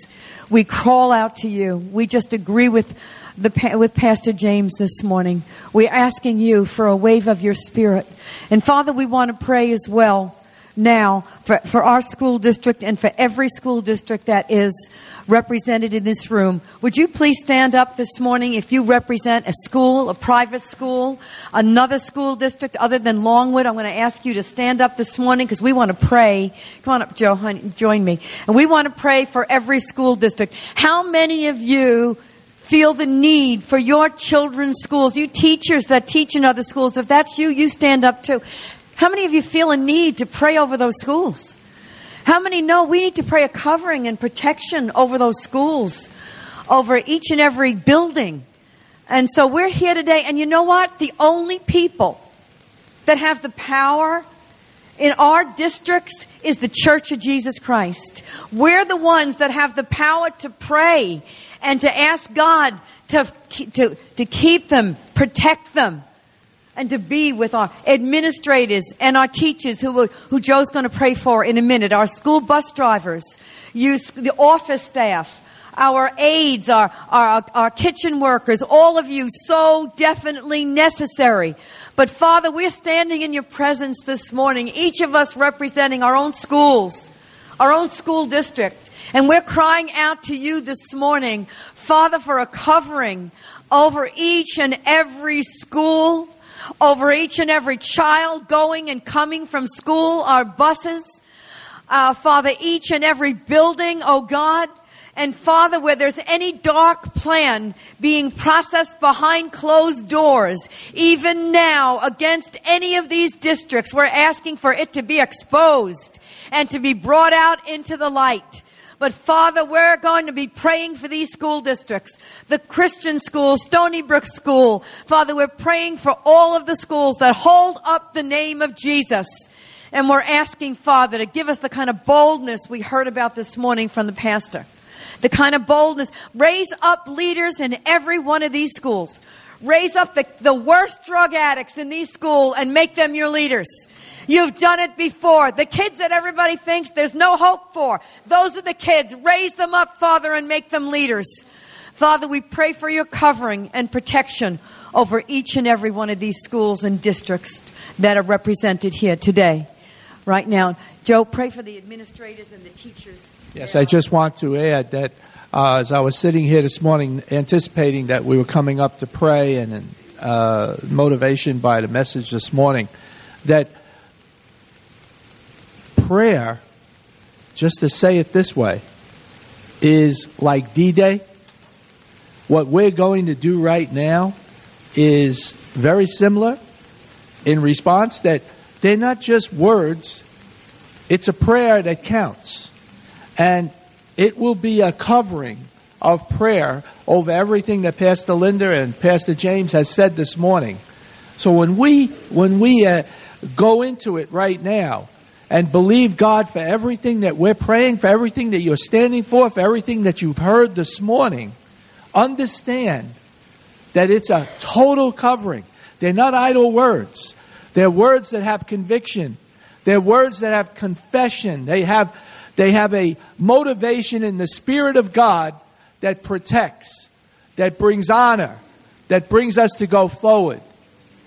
We crawl out to you. We just agree with the, with Pastor James this morning. We're asking you for a wave of your spirit. And Father, we want to pray as well now for, for our school district and for every school district that is represented in this room. Would you please stand up this morning if you represent a school, a private school, another school district other than Longwood? I'm going to ask you to stand up this morning because we want to pray. Come on up, Joe, honey, join me. And we want to pray for every school district. How many of you feel the need for your children's schools? You teachers that teach in other schools, if that's you, you stand up too. How many of you feel a need to pray over those schools? How many know we need to pray a covering and protection over those schools, over each and every building? And so we're here today, and you know what? The only people that have the power in our districts is the Church of Jesus Christ. We're the ones that have the power to pray and to ask God to, to, to keep them, protect them, and to be with our administrators and our teachers who, who Joe's going to pray for in a minute, our school bus drivers, you, the office staff, our aides, our, our, our kitchen workers, all of you, so definitely necessary. But Father, we're standing in your presence this morning, each of us representing our own schools, our own school district. And we're crying out to you this morning, Father, for a covering over each and every school, over each and every child going and coming from school, our buses. Uh, Father, each and every building, oh God. And Father, where there's any dark plan being processed behind closed doors, even now against any of these districts, we're asking for it to be exposed and to be brought out into the light. But Father, we're going to be praying for these school districts, the Christian schools, Stony Brook School. Father, we're praying for all of the schools that hold up the name of Jesus. And we're asking, Father, to give us the kind of boldness we heard about this morning from the pastor. The kind of boldness. Raise up leaders in every one of these schools. Raise up the, the worst drug addicts in these schools and make them your leaders. You've done it before. The kids that everybody thinks there's no hope for. Those are the kids. Raise them up, Father, and make them leaders. Father, we pray for your covering and protection over each and every one of these schools and districts that are represented here today. Right now, Joe, pray for the administrators and the teachers. Yes, I just want to add that uh, as I was sitting here this morning anticipating that we were coming up to pray and uh, motivation by the message this morning, that prayer, just to say it this way, is like D Day. What we're going to do right now is very similar in response that they're not just words, it's a prayer that counts. And it will be a covering of prayer over everything that Pastor Linda and Pastor James has said this morning. So when we when we uh, go into it right now, and believe God for everything that we're praying, for everything that you're standing for, for everything that you've heard this morning, understand that it's a total covering. They're not idle words. They're words that have conviction. They're words that have confession. They have, they have a motivation in the Spirit of God that protects, that brings honor, that brings us to go forward.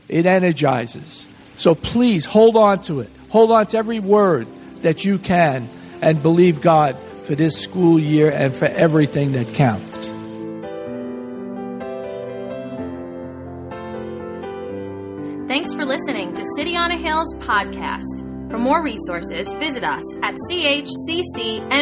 It energizes. So please hold on to it. Hold on to every word that you can and believe God for this school year and for everything that counts. Thanks for listening to City on a Hill's podcast. For more resources, visit us at chccny.com.